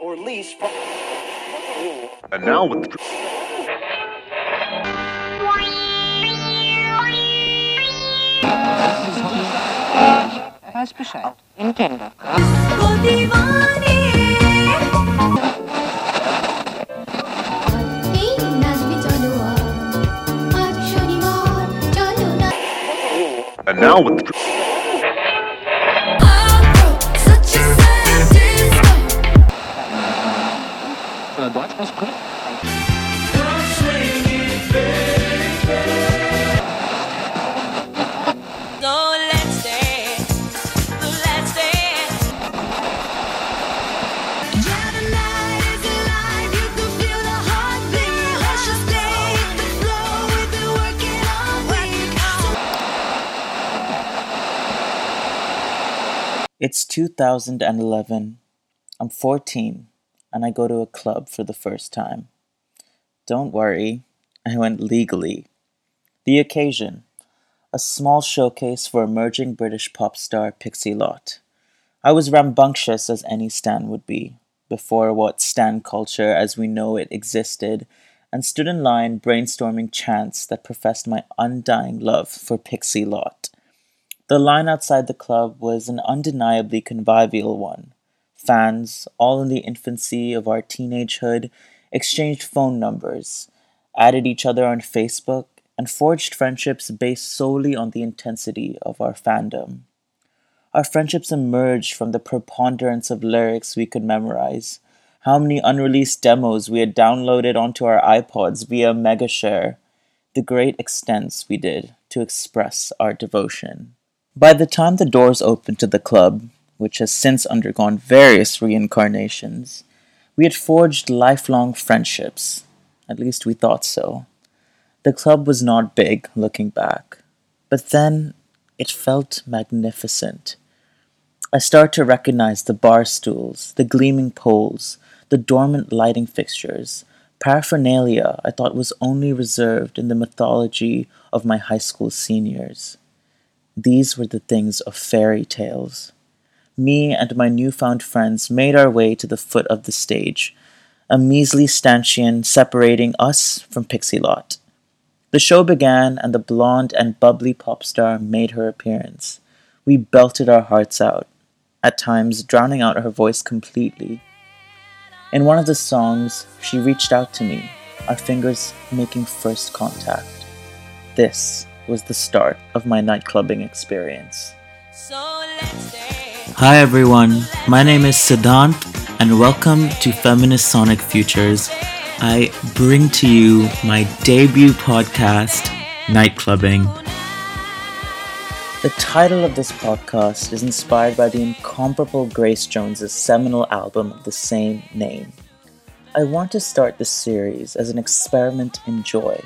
or lease from. And now with. Weiß Bescheid. Nintendo. And now with. It's 2011. I'm 14 and I go to a club for the first time. Don't worry, I went legally. The occasion a small showcase for emerging British pop star Pixie Lott. I was rambunctious as any Stan would be, before what Stan culture as we know it existed, and stood in line brainstorming chants that professed my undying love for Pixie Lott. The line outside the club was an undeniably convivial one. Fans, all in the infancy of our teenagehood, exchanged phone numbers, added each other on Facebook, and forged friendships based solely on the intensity of our fandom. Our friendships emerged from the preponderance of lyrics we could memorize, how many unreleased demos we had downloaded onto our iPods via Megashare, the great extents we did to express our devotion. By the time the doors opened to the club, which has since undergone various reincarnations, we had forged lifelong friendships. At least we thought so. The club was not big, looking back, but then it felt magnificent. I start to recognize the bar stools, the gleaming poles, the dormant lighting fixtures, paraphernalia I thought was only reserved in the mythology of my high school seniors. These were the things of fairy tales. Me and my newfound friends made our way to the foot of the stage, a measly stanchion separating us from Pixie Lott. The show began, and the blonde and bubbly pop star made her appearance. We belted our hearts out, at times drowning out her voice completely. In one of the songs, she reached out to me, our fingers making first contact. This was the start of my nightclubbing experience. So. Hi everyone, my name is Siddhanth, and welcome to Feminist Sonic Futures. I bring to you my debut podcast, Nightclubbing. The title of this podcast is inspired by the incomparable Grace Jones's seminal album of the same name. I want to start this series as an experiment in joy,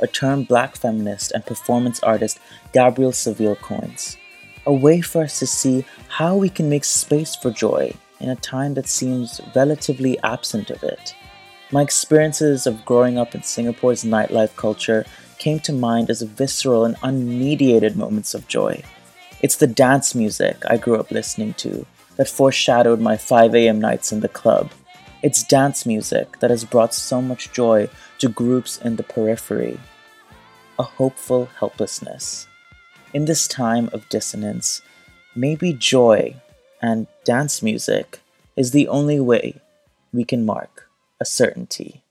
a term black feminist and performance artist Gabrielle Civil coins, a way for us to see how we can make space for joy in a time that seems relatively absent of it. My experiences of growing up in Singapore's nightlife culture came to mind as visceral and unmediated moments of joy. It's the dance music I grew up listening to that foreshadowed my 5 a.m. nights in the club. It's dance music that has brought so much joy to groups in the periphery. A hopeful helplessness. In this time of dissonance, maybe joy and dance music is the only way we can mark a certainty.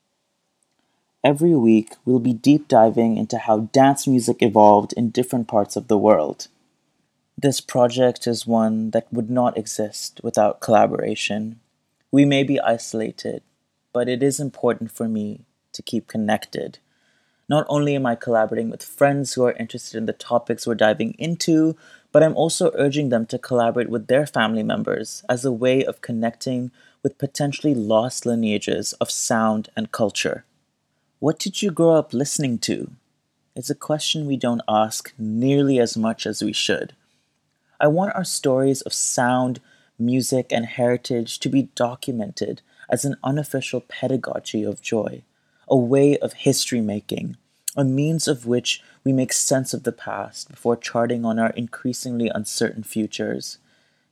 Every week, we'll be deep diving into how dance music evolved in different parts of the world. This project is one that would not exist without collaboration. We may be isolated, but it is important for me to keep connected. Not only am I collaborating with friends who are interested in the topics we're diving into, but I'm also urging them to collaborate with their family members as a way of connecting with potentially lost lineages of sound and culture. What did you grow up listening to? It's a question we don't ask nearly as much as we should. I want our stories of sound, music, and heritage to be documented as an unofficial pedagogy of joy, a way of history making, a means of which we make sense of the past before charting on our increasingly uncertain futures.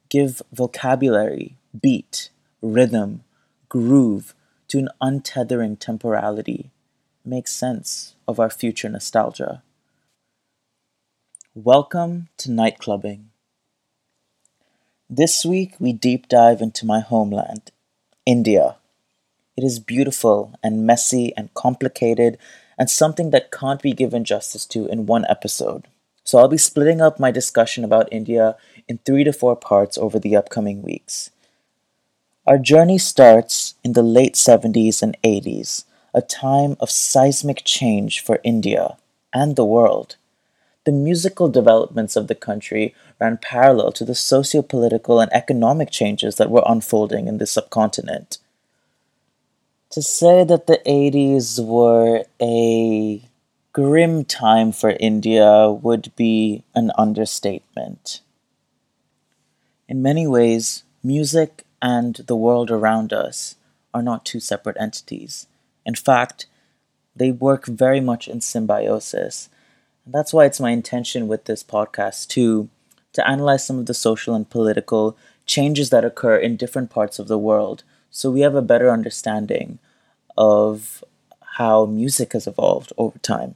Give vocabulary, beat, rhythm, groove to an untethering temporality Make sense of our future nostalgia. Welcome to Night Clubbing. This week we deep dive into my homeland, India. It is beautiful and messy and complicated and something that can't be given justice to in one episode. So I'll be splitting up my discussion about India in three to four parts over the upcoming weeks. Our journey starts in the late 70s and 80s, a time of seismic change for India and the world. The musical developments of the country ran parallel to the socio political and economic changes that were unfolding in the subcontinent. To say that the 80s were a grim time for India would be an understatement. In many ways, music and the world around us are not two separate entities. In fact, they work very much in symbiosis. And that's why it's my intention with this podcast, too, to analyze some of the social and political changes that occur in different parts of the world so we have a better understanding of how music has evolved over time.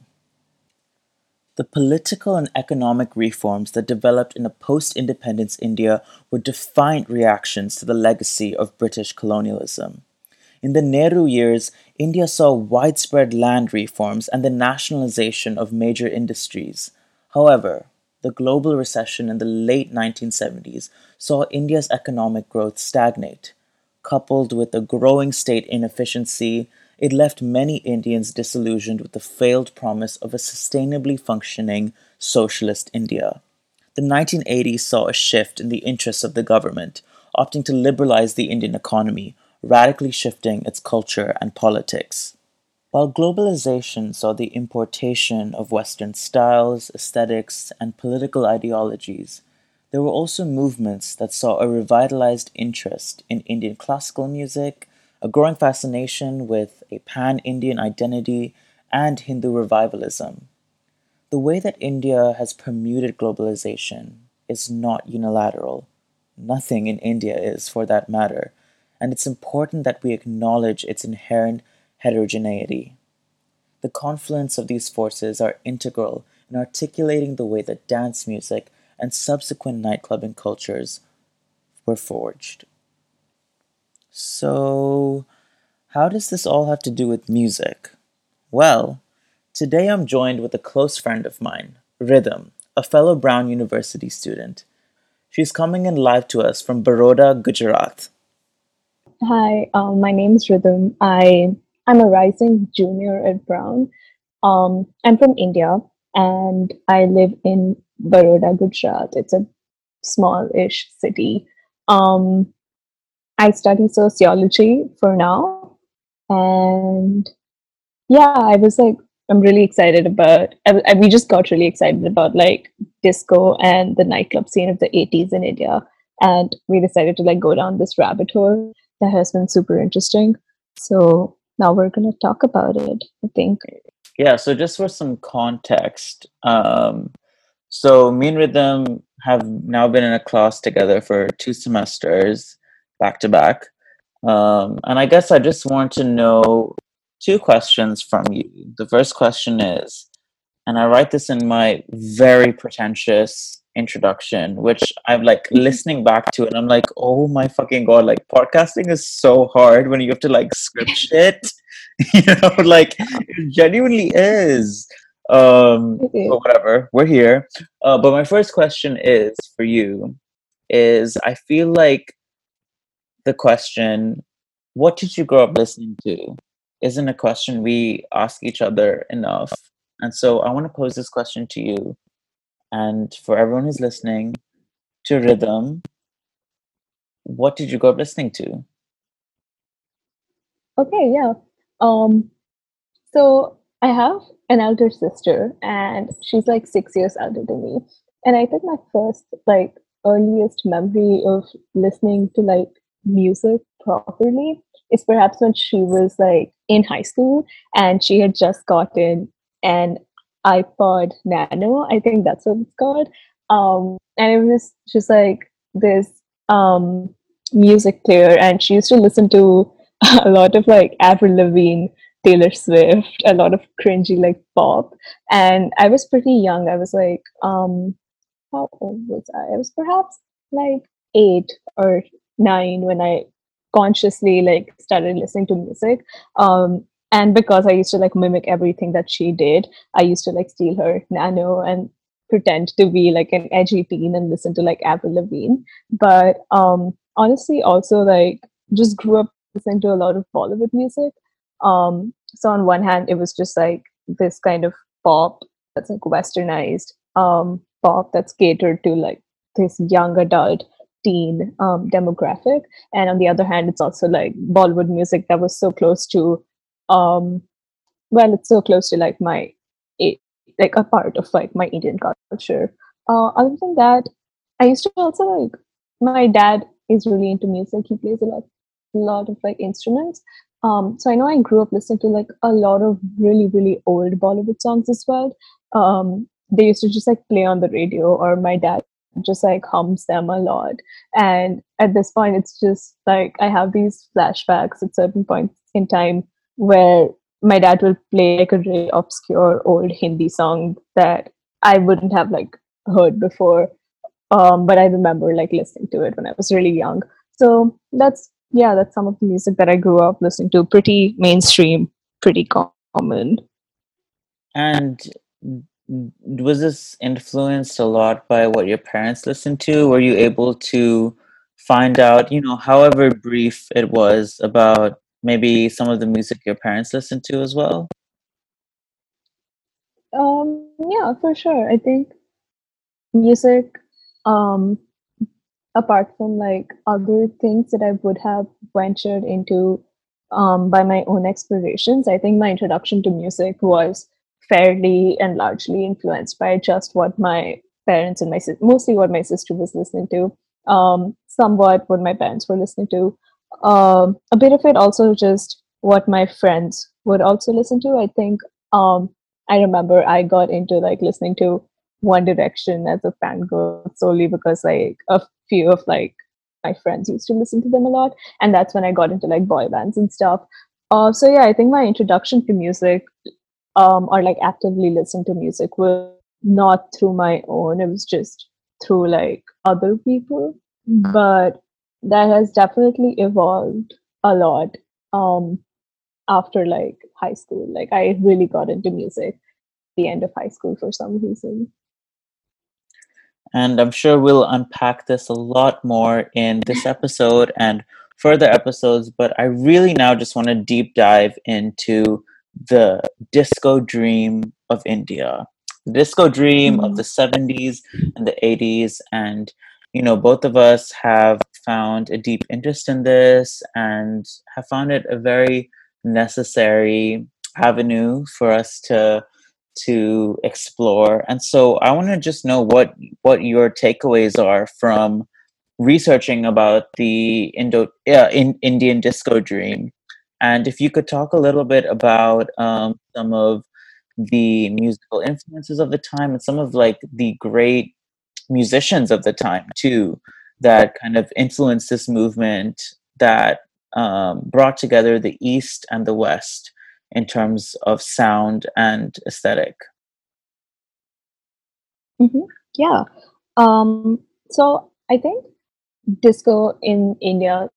The political and economic reforms that developed in a post independence India were defiant reactions to the legacy of British colonialism. In the Nehru years, India saw widespread land reforms and the nationalization of major industries. However, the global recession in the late 1970s saw India's economic growth stagnate. Coupled with a growing state inefficiency, it left many Indians disillusioned with the failed promise of a sustainably functioning socialist India. The 1980s saw a shift in the interests of the government, opting to liberalize the Indian economy, radically shifting its culture and politics. While globalization saw the importation of Western styles, aesthetics, and political ideologies, there were also movements that saw a revitalized interest in Indian classical music, a growing fascination with a pan Indian identity, and Hindu revivalism. The way that India has permuted globalization is not unilateral. Nothing in India is, for that matter, and it's important that we acknowledge its inherent heterogeneity. The confluence of these forces are integral in articulating the way that dance music and subsequent nightclubbing cultures were forged. So, how does this all have to do with music? Well, today I'm joined with a close friend of mine, Rhythm, a fellow Brown University student. She's coming in live to us from Baroda, Gujarat. Hi, um, my name is Rhythm. I I'm a rising junior at Brown. Um, I'm from India and I live in Baroda, Gujarat. It's a small-ish city. Um, I study sociology for now, and yeah, I was like, I'm really excited about. I, I- we just got really excited about like disco and the nightclub scene of the 80s in India, and we decided to like go down this rabbit hole that has been super interesting. So now we're gonna talk about it. I think. Yeah, so just for some context, um, so me and Rhythm have now been in a class together for two semesters, back to back. Um, and I guess I just want to know two questions from you. The first question is, and I write this in my very pretentious introduction, which I'm like listening back to, and I'm like, oh my fucking god, like podcasting is so hard when you have to like script shit. you know, like it genuinely is. Um, is. but whatever, we're here. Uh, but my first question is for you is I feel like the question, what did you grow up listening to? Isn't a question we ask each other enough. And so I want to pose this question to you and for everyone who's listening to Rhythm, what did you grow up listening to? Okay, yeah. Um, so I have an elder sister, and she's like six years older than me. And I think my first, like, earliest memory of listening to like music properly is perhaps when she was like in high school and she had just gotten an iPod Nano. I think that's what it's called. Um, and it was just like this um music player, and she used to listen to a lot of like Avril Lavigne, Taylor Swift, a lot of cringy like pop. And I was pretty young. I was like, um, how old was I? I was perhaps like eight or nine when I consciously like started listening to music. Um, and because I used to like mimic everything that she did, I used to like steal her nano and pretend to be like an edgy teen and listen to like Avril Lavigne. But um, honestly, also like just grew up listening to a lot of Bollywood music. Um, so on one hand, it was just like this kind of pop that's like westernized um, pop that's catered to like this young adult teen um, demographic, and on the other hand, it's also like Bollywood music that was so close to um, well, it's so close to like my like a part of like my Indian culture. Uh, other than that, I used to also like my dad is really into music. He plays a lot, lot of like instruments. Um, so I know I grew up listening to like a lot of really, really old Bollywood songs as well. Um, they used to just like play on the radio, or my dad just like hums them a lot. And at this point, it's just like I have these flashbacks at certain points in time where my dad will play like a really obscure old Hindi song that I wouldn't have like heard before. Um, but I remember like listening to it when I was really young. So that's yeah, that's some of the music that I grew up listening to. Pretty mainstream, pretty common. And was this influenced a lot by what your parents listened to? Were you able to find out, you know, however brief it was, about maybe some of the music your parents listened to as well? Um, yeah, for sure. I think music, um, apart from like other things that I would have ventured into um, by my own explorations, I think my introduction to music was fairly and largely influenced by just what my parents and my mostly what my sister was listening to, um, somewhat what my parents were listening to, um, a bit of it also just what my friends would also listen to. I think um, I remember I got into like listening to One Direction as a fan fangirl solely because like a few of like my friends used to listen to them a lot, and that's when I got into like boy bands and stuff. Uh, so yeah, I think my introduction to music um, or like actively listen to music was not through my own. It was just through like other people, but that has definitely evolved a lot um, after like high school. Like I really got into music the end of high school for some reason. And I'm sure we'll unpack this a lot more in this episode and further episodes, but I really now just want to deep dive into the disco dream of India. The disco dream of the 70s and the 80s. And, you know, both of us have found a deep interest in this and have found it a very necessary avenue for us to to explore. And so i want to just know what what your takeaways are from researching about the indo yeah, in, indian disco dream. And if you could talk a little bit about um, some of the musical influences of the time and some of like the great musicians of the time too that kind of influenced this movement that um, brought together the east and the west in terms of sound and aesthetic? Hmm Yeah. Um, so I think disco in India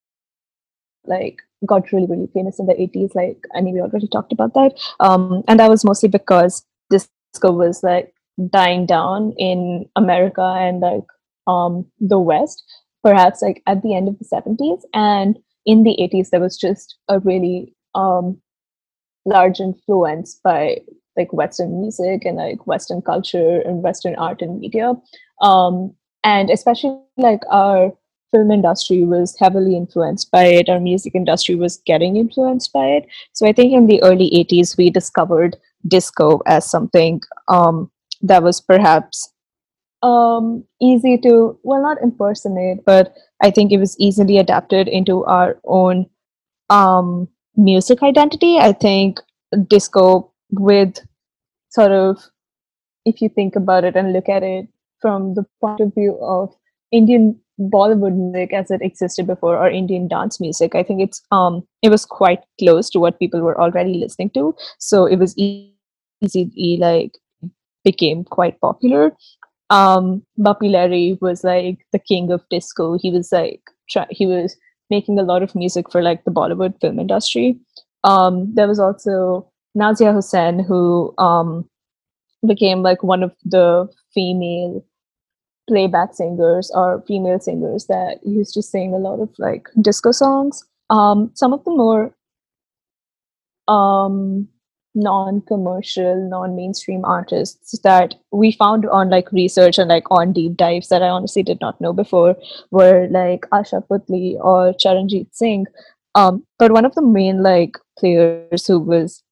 like got really really famous in the 80s like i mean we already talked about that. Um and that was mostly because disco was like dying down in america and like um the west perhaps like at the end of the 70s and in the 80s there was just a really um large influence by like western music and like western culture and western art and media. Um and especially like our film industry was heavily influenced by it. Our music industry was getting influenced by it. So i think in the early 80s we discovered disco as something um, that was perhaps um, easy to well not impersonate but i think it was easily adapted into our own um, music identity i think disco with sort of if you think about it and look at it from the point of view of Indian Bollywood music as it existed before or Indian dance music. I think it's um it was quite close to what people were already listening to, so it was easy like became quite popular. Um, Bappi Lahiri was like the king of disco. He was like he was making a lot of music for like the Bollywood film industry. Um, there was also Nazia Hussain who um became like one of the female playback singers or female singers that used to sing a lot of like disco songs. Um, some of the more um, non-commercial, non-mainstream artists that we found on like research and like on deep dives that I honestly did not know before were like Asha Puthli or Charanjit Singh. Um, but one of the main like players who was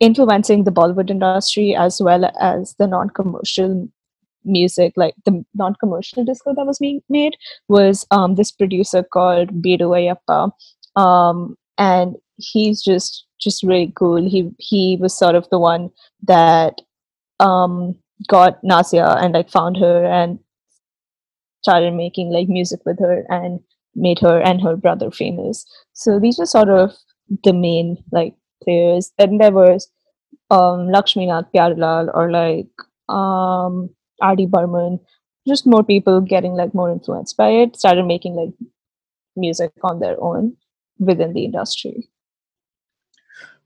influencing the Bollywood industry as well as the non-commercial music, like the non-commercial disco that was being made, was um, this producer called Biddu Appaiah. Um, and he's just just really cool. He he was sort of the one that um, got Nazia and like found her and started making like music with her and made her and her brother famous. So these were sort of the main like players. And there was um Laxmikant Pyarelal or like um R.D. Burman, just more people getting like more influenced by it, started making like music on their own within the industry.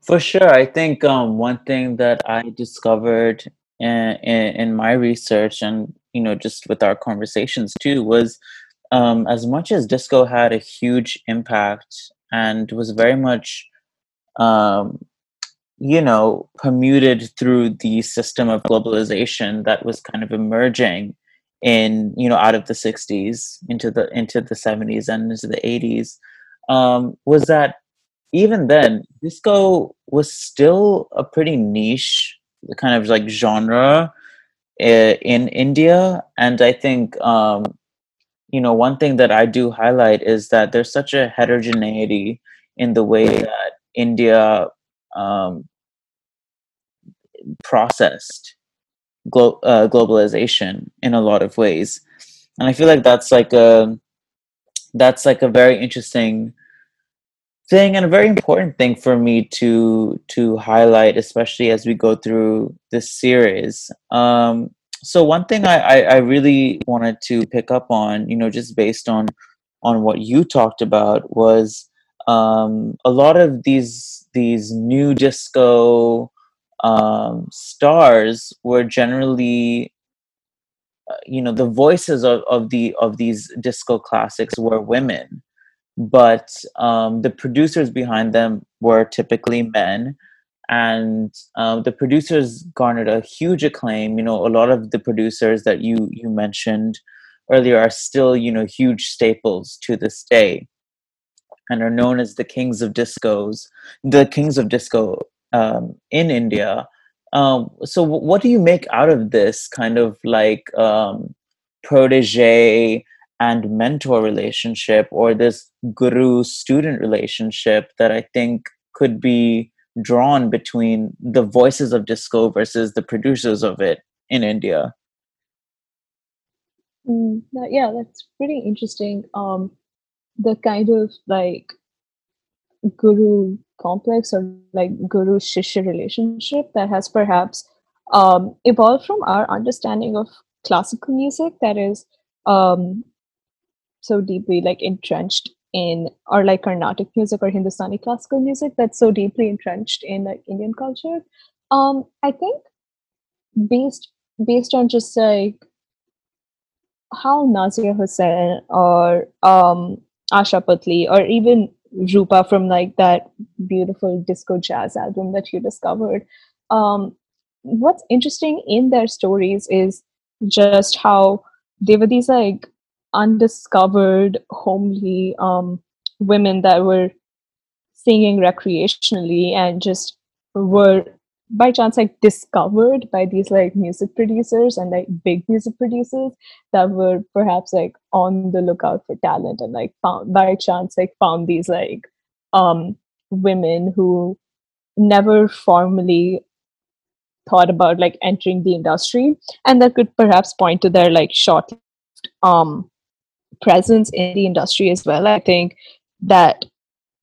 For sure, I think um, one thing that I discovered in, in, in my research and you know just with our conversations too was um, as much as disco had a huge impact and was very much um, you know permuted through the system of globalization that was kind of emerging in you know out of the 60s into the into the 70s and into the 80s um, was that even then, disco was still a pretty niche kind of like genre in India, and I think um, you know one thing that I do highlight is that there's such a heterogeneity in the way that India um, processed glo- uh, globalization in a lot of ways, and I feel like that's like a that's like a very interesting thing and a very important thing for me to to highlight especially as we go through this series um so one thing I, I i really wanted to pick up on you know just based on on what you talked about was um a lot of these these new disco um stars were generally uh, you know the voices of, of the of these disco classics were women but um, the producers behind them were typically men and um, the producers garnered a huge acclaim. You know a lot of the producers that you you mentioned earlier are still you know huge staples to this day and are known as the kings of discos the kings of disco um, in india. Um, so wh- what do you make out of this kind of like um, protege and mentor relationship or this guru student relationship that I think could be drawn between the voices of disco versus the producers of it in India. Mm, yeah, that's pretty interesting. Um, the kind of like guru complex or like guru shishya relationship that has perhaps um, evolved from our understanding of classical music that is um, so deeply like entrenched in or like Carnatic music or Hindustani classical music that's so deeply entrenched in like Indian culture. Um, I think based based on just like how Nazia Hussain or um, Asha Puthli or even Rupa from like that beautiful disco jazz album that you discovered. Um, what's interesting in their stories is just how they were these like undiscovered, homely um, women that were singing recreationally and just were by chance like discovered by these like music producers and like big music producers that were perhaps like on the lookout for talent and like found by chance like found these like um women who never formally thought about like entering the industry and that could perhaps point to their like short um presence in the industry as well. I think that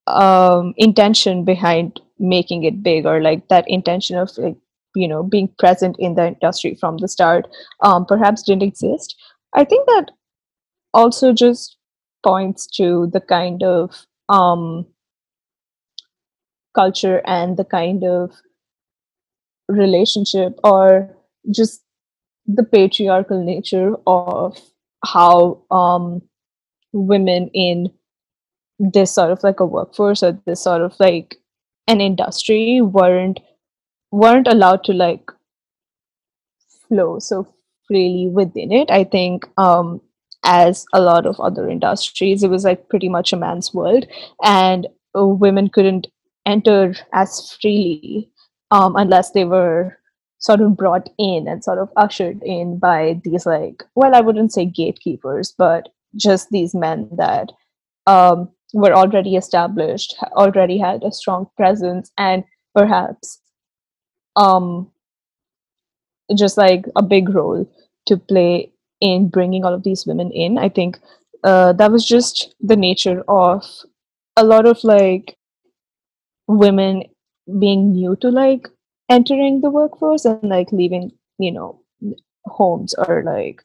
um, intention behind making it big or like that intention of like you know being present in the industry from the start um, perhaps didn't exist. I think that also just points to the kind of um, culture and the kind of relationship or just the patriarchal nature of how um, women in this sort of like a workforce or this sort of like an industry weren't weren't allowed to like flow so freely within it. I think um, as a lot of other industries, it was like pretty much a man's world, and uh, women couldn't enter as freely um, unless they were sort of brought in and sort of ushered in by these like well i wouldn't say gatekeepers but just these men that um, were already established already had a strong presence and perhaps um, just like a big role to play in bringing all of these women in. I think uh, that was just the nature of a lot of like women being new to like entering the workforce and like leaving you know homes or like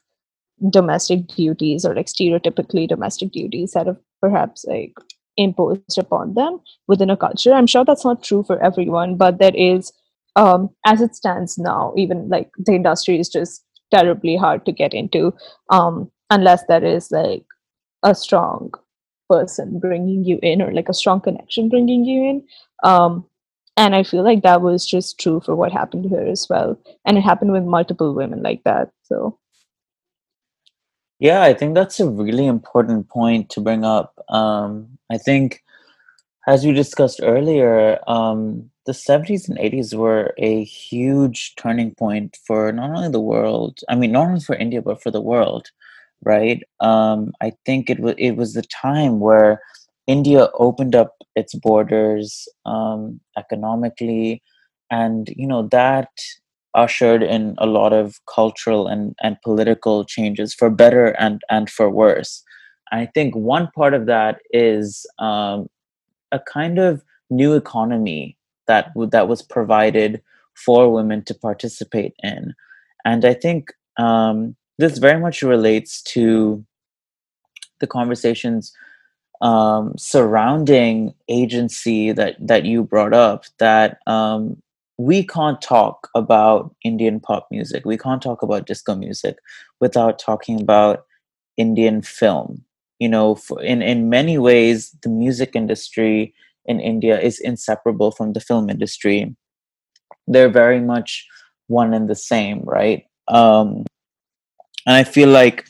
domestic duties or like stereotypically domestic duties that have perhaps like imposed upon them within a culture. I'm sure that's not true for everyone but that is um as it stands now even like the industry is just terribly hard to get into um unless there is like a strong person bringing you in or like a strong connection bringing you in. Um and i feel like that was just true for what happened to her as well and it happened with multiple women like that so Yeah, I think that's a really important point to bring up. Um, I think, as we discussed earlier, um, the 70s and 80s were a huge turning point for not only the world, I mean, not only for India, but for the world, right? Um, I think it, was it was the time where India opened up its borders um, economically, and, you know, that ushered in a lot of cultural and, and political changes for better and, and for worse. I think one part of that is um, a kind of new economy that w- that was provided for women to participate in, and I think um, this very much relates to the conversations um, surrounding agency that that you brought up. That um, we can't talk about Indian pop music, we can't talk about disco music without talking about Indian film. You know, for, in in many ways, the music industry in India is inseparable from the film industry. They're very much one and the same, right? Um, and I feel like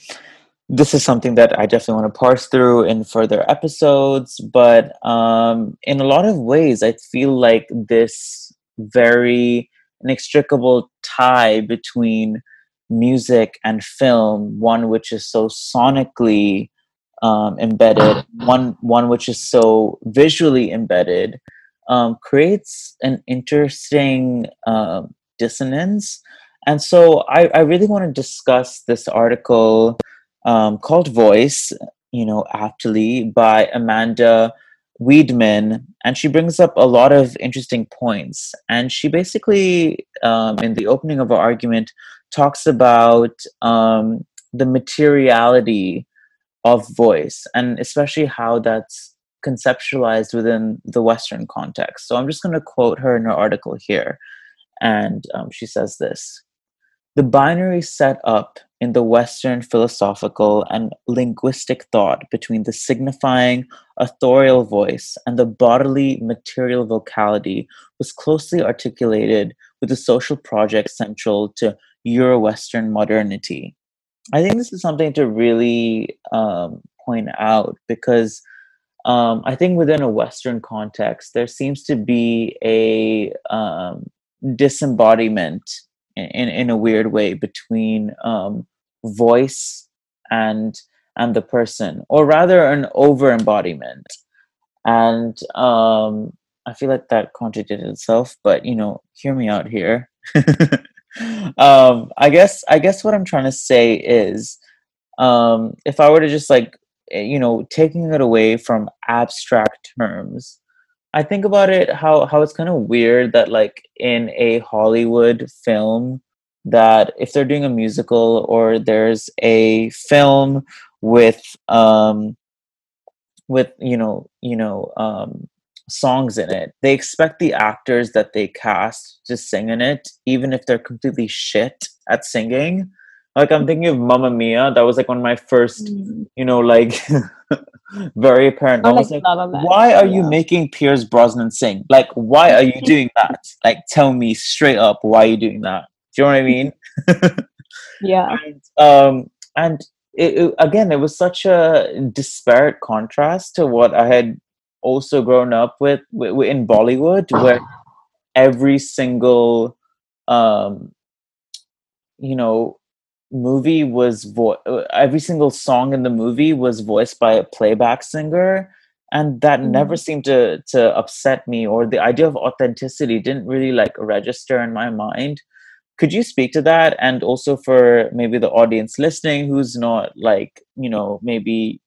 this is something that I definitely want to parse through in further episodes. But um, in a lot of ways, I feel like this very inextricable tie between music and film, one which is so sonically um, embedded, one one which is so visually embedded, um, creates an interesting um dissonance. And so I, I really want to discuss this article um, called Voice, you know, aptly by Amanda Weidman. And she brings up a lot of interesting points. And she basically, um, in the opening of her argument, talks about um, the materiality of voice and especially how that's conceptualized within the Western context. So I'm just going to quote her in her article here. And um, she says this The binary set up in the Western philosophical and linguistic thought between the signifying authorial voice and the bodily material vocality was closely articulated with the social project central to Euro Western modernity. I think this is something to really um, point out because um, I think within a Western context, there seems to be a um, disembodiment in, in, a weird way between um, voice and and the person, or rather, an over embodiment. And um, I feel like that contradicted itself, but you know, hear me out here. um, I guess I guess what I'm trying to say is, um, if I were to just like eh, you know taking it away from abstract terms i think about it how how it's kind of weird that like in a hollywood film that if they're doing a musical or there's a film with um with you know you know um songs in it they expect the actors that they cast to sing in it even if they're completely shit at singing like i'm thinking of mamma mia that was like one of my first Mm. you know like very apparent was like why are you making Pierce Brosnan sing? Like, why are you doing that? Like, tell me straight up, why are you doing that? Do you know what I mean? Yeah. and um, and it, it- again, it was such a disparate contrast to what I had also grown up with, wi- wi- in Bollywood, where every single, um, you know, movie was vo- every single song in the movie was voiced by a playback singer and that never seemed to to upset me or the idea of authenticity didn't really like register in my mind could you speak to that? And also for maybe the audience listening who's not like you know maybe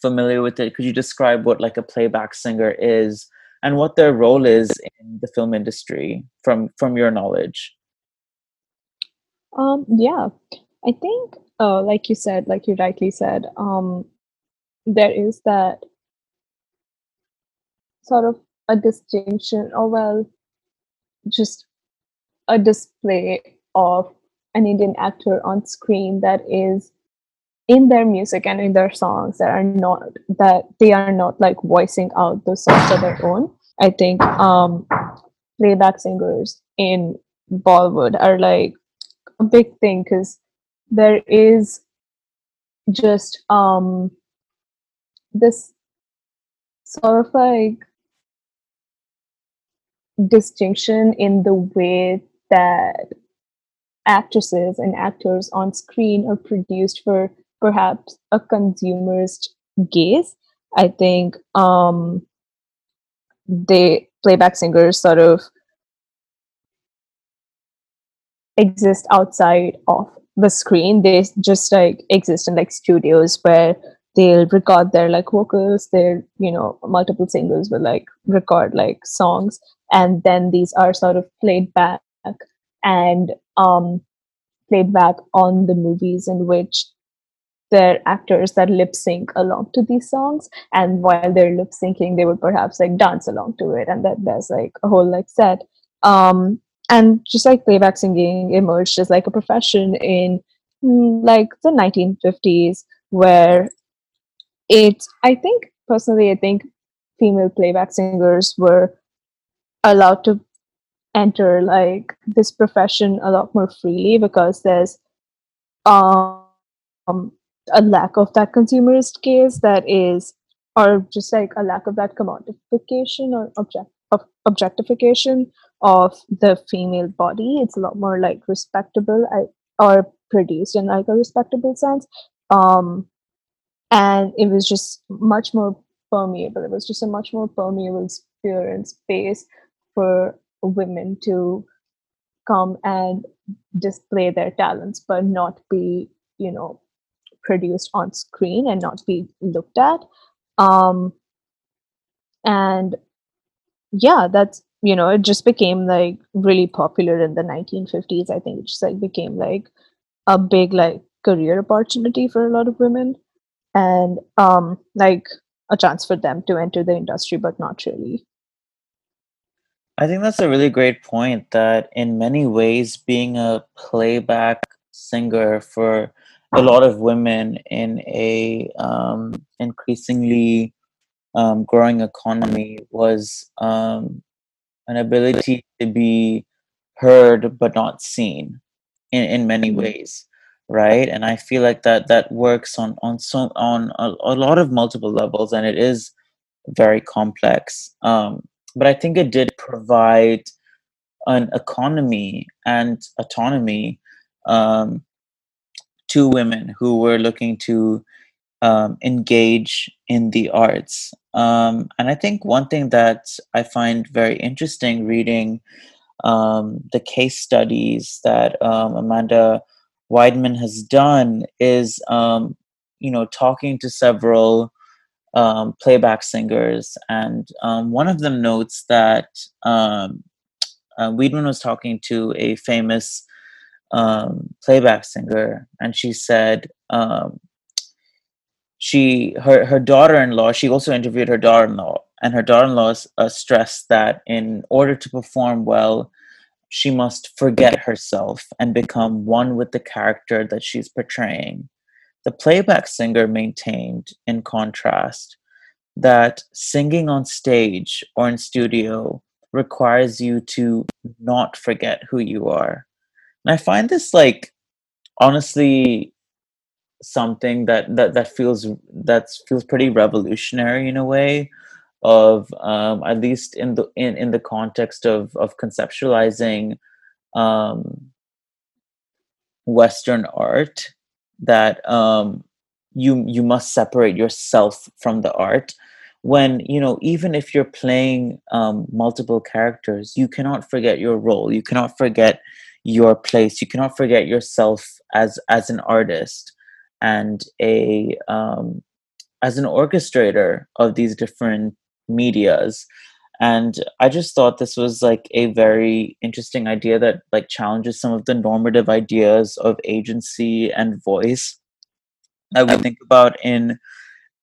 familiar with it could you describe what like a playback singer is and what their role is in the film industry from from your knowledge? Um, yeah, I think, uh, like you said, like you rightly said, um, there is that sort of a distinction, or well, just a display of an Indian actor on screen that is in their music and in their songs that are not that they are not like voicing out those songs on their own. I think um, playback singers in Bollywood are like a big thing because there is just um this sort of like distinction in the way that actresses and actors on screen are produced for perhaps a consumerist gaze. I think um playback singers sort of exist outside of the screen. They just like exist in like studios where they'll record their like vocals their you know multiple singers will like record like songs and then these are sort of played back and um played back on the movies in which they're actors that lip sync along to these songs and while they're lip syncing they would perhaps like dance along to it and that there's like a whole like set. Um and just like playback singing emerged as like a profession in mm, like the 1950s where it i think personally i think female playback singers were allowed to enter like this profession a lot more freely because there's um a lack of that consumerist gaze that is or just like a lack of that commodification or object of objectification of the female body. It's a lot more like respectable or produced in like a respectable sense. Um and it was just much more permeable. It was just a much more permeable sphere and space for women to come and display their talents but not be you know produced on screen and not be looked at. Um and yeah that's you know it just became like really popular in the 1950s i think. It just like became like a big like career opportunity for a lot of women. And um like a chance for them to enter the industry but not really I think that's a really great point that in many ways being a playback singer for a lot of women in a um, increasingly um, growing economy was um, an ability to be heard but not seen in, in many Mhm. ways right and i feel like that that works on on so on a, a lot of multiple levels and it is very complex um, but i think it did provide an economy and autonomy um, to women who were looking to um, engage in the arts. Um, and I think one thing that I find very interesting reading um, the case studies that um, Amanda Weidman has done is um, you know talking to several um, playback singers, and um, one of them notes that um, uh, was talking to a famous um, playback singer, and she said um, she her her daughter-in-law. She also interviewed her daughter-in-law, and her daughter-in-law uh, stressed that in order to perform well, she must forget herself and become one with the character that she's portraying. The playback singer maintained, in contrast, that singing on stage or in studio requires you to not forget who you are. And I find this like honestly something that that that feels that feels pretty revolutionary in a way of um, at least in the in, in the context of of conceptualizing um, Western art that um, you you must separate yourself from the art. When you know even if you're playing um, multiple characters you cannot forget your role. You cannot forget your place. You cannot forget yourself as as an artist and a um, as an orchestrator of these different medias and i just thought this was like a very interesting idea that like challenges some of the normative ideas of agency and voice that we think about in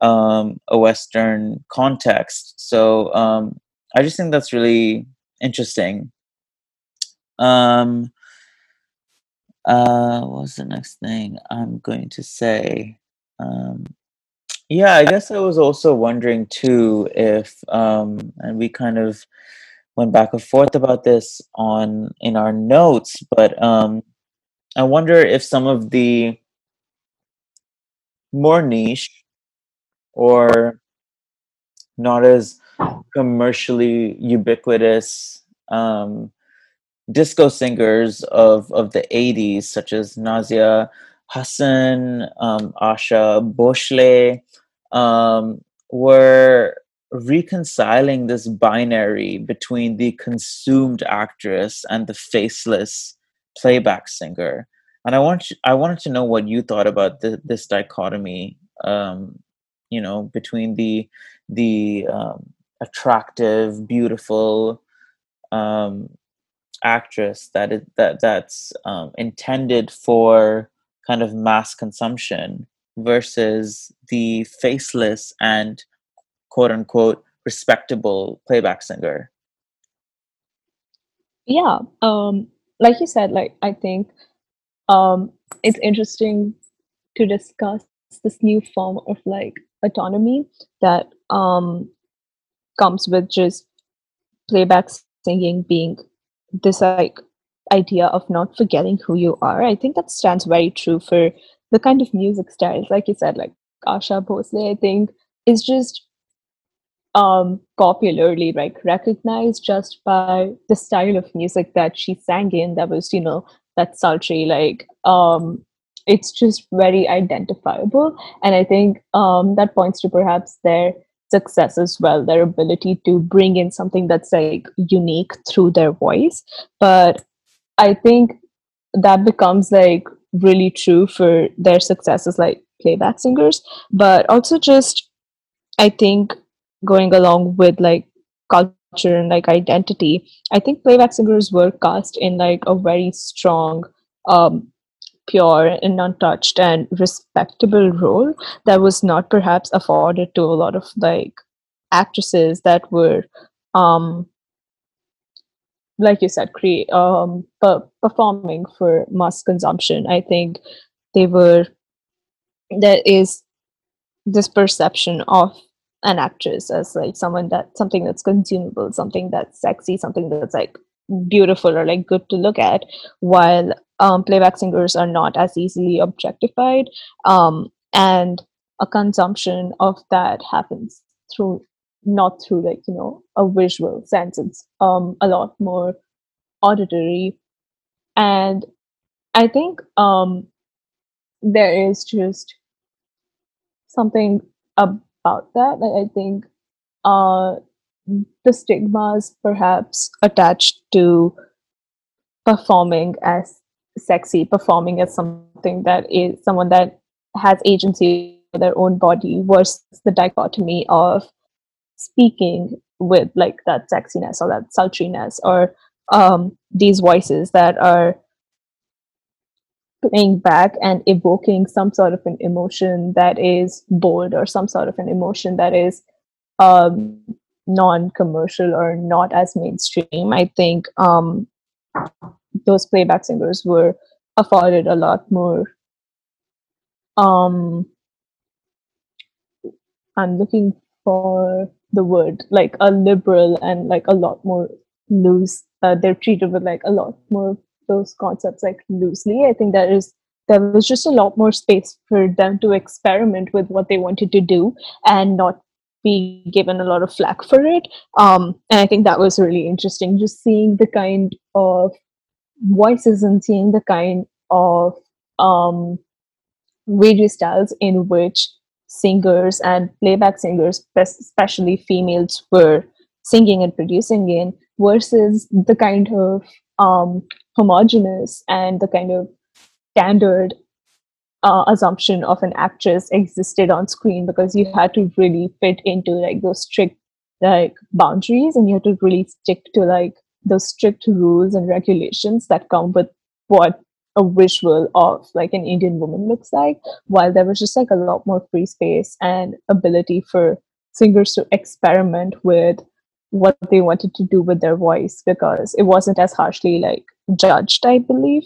um, a western context. So um, i just think that's really interesting. Um uh what's the next thing i'm going to say? Um yeah, I guess I was also wondering too if, um, and we kind of went back and forth about this on in our notes, but um, I wonder if some of the more niche or not as commercially ubiquitous um, disco singers of of the 80s, such as Nazia Hussain, um, Asha Bhosle, um, were reconciling this binary between the consumed actress and the faceless playback singer. And I want I wanted to know what you thought about the, this dichotomy, um, you know, between the the um, attractive, beautiful um, actress that is that that's um, intended for kind of mass consumption versus the faceless and quote unquote respectable playback singer. Yeah. Um, like you said, like I think um it's interesting to discuss this new form of like autonomy that um comes with just playback singing being this like idea of not forgetting who you are. I think that stands very true for the kind of music styles, like you said, like Asha Bhosle, I think is just um popularly like recognized just by the style of music that she sang in. That was you know that sultry like um it's just very identifiable. And i think um that points to perhaps their success as well their ability to bring in something that's like unique through their voice. But i think that becomes like really true for their success as like playback singers. But also just i think going along with like culture and like identity i think playback singers were cast in like a very strong um pure and untouched and respectable role that was not perhaps afforded to a lot of like actresses that were um like you said create um per- performing for mass consumption. I think they were there is this perception of an actress as like someone that something that's consumable something that's sexy something that's like beautiful or like good to look at while um, playback singers are not as easily objectified um, and a consumption of that happens through not through like you know a visual sense it's um, a lot more auditory and i think um, there is just something about that. Like, I think uh, the stigmas perhaps attached to performing as sexy, performing as something that is someone that has agency their own body versus the dichotomy of speaking with like that sexiness or that sultriness or um, these voices that are playing back and evoking some sort of an emotion that is bold or some sort of an emotion that is um, non-commercial or not as mainstream. I think um, those playback singers were afforded a lot more um i'm looking for the word like a liberal and like a lot more loose uh, they're treated with like a lot more of those concepts like loosely. I think that is there was just a lot more space for them to experiment with what they wanted to do and not be given a lot of flack for it. Um and i think that was really interesting just seeing the kind of voices and seeing the kind of um radio styles in which singers and playback singers, especially females, were singing and producing in, versus the kind of um, homogenous and the kind of standard uh, assumption of an actress existed on screen because you had to really fit into like those strict like boundaries and you had to really stick to like those strict rules and regulations that come with what a visual of like an Indian woman looks like, while there was just like a lot more free space and ability for singers to experiment with what they wanted to do with their voice because it wasn't as harshly like judged, I believe.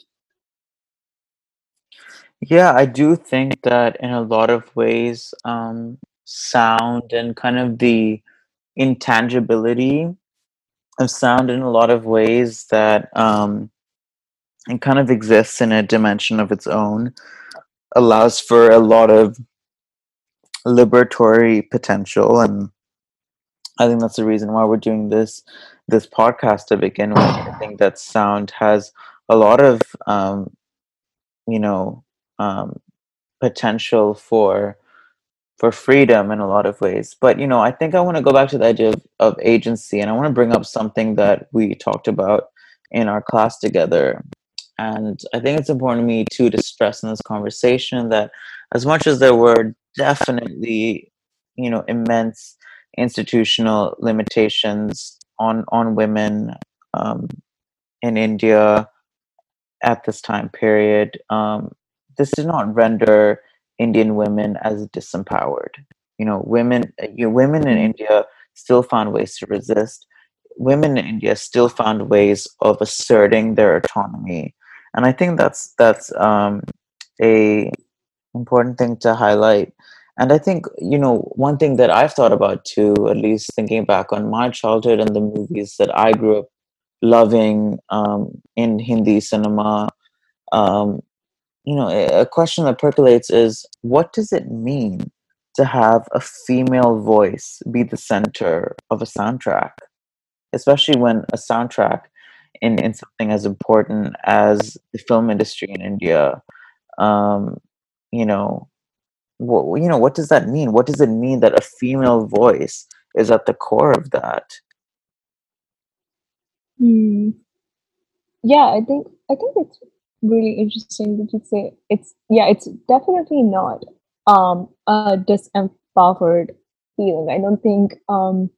Yeah, I do think that in a lot of ways, um, sound and kind of the intangibility of sound in a lot of ways that um, it kind of exists in a dimension of its own, allows for a lot of liberatory potential, and I think that's the reason why we're doing this this podcast to begin with. I think that sound has a lot of um, you know um, potential for for freedom in a lot of ways. But you know, I think I want to go back to the idea of, of agency, and I want to bring up something that we talked about in our class together. And I think it's important to me too to stress in this conversation that as much as there were definitely, you know, immense institutional limitations on on women um, in India at this time period, um, this did not render Indian women as disempowered. You know, women, you know, women in India still found ways to resist. Women in India still found ways of asserting their autonomy, and I think that's that's um, a important thing to highlight. And I think you know one thing that I've thought about too, at least thinking back on my childhood and the movies that I grew up loving um, in Hindi cinema. Um, you know, a a question that percolates is what does it mean to have a female voice be the center of a soundtrack, especially when a soundtrack in, in something as important as the film industry in India, um, you know, what, you know, what does that mean? What does it mean that a female voice is at the core of that? Hmm. Yeah, I think I think it's really interesting that you say it's yeah, it's definitely not um a disempowered feeling. I don't think um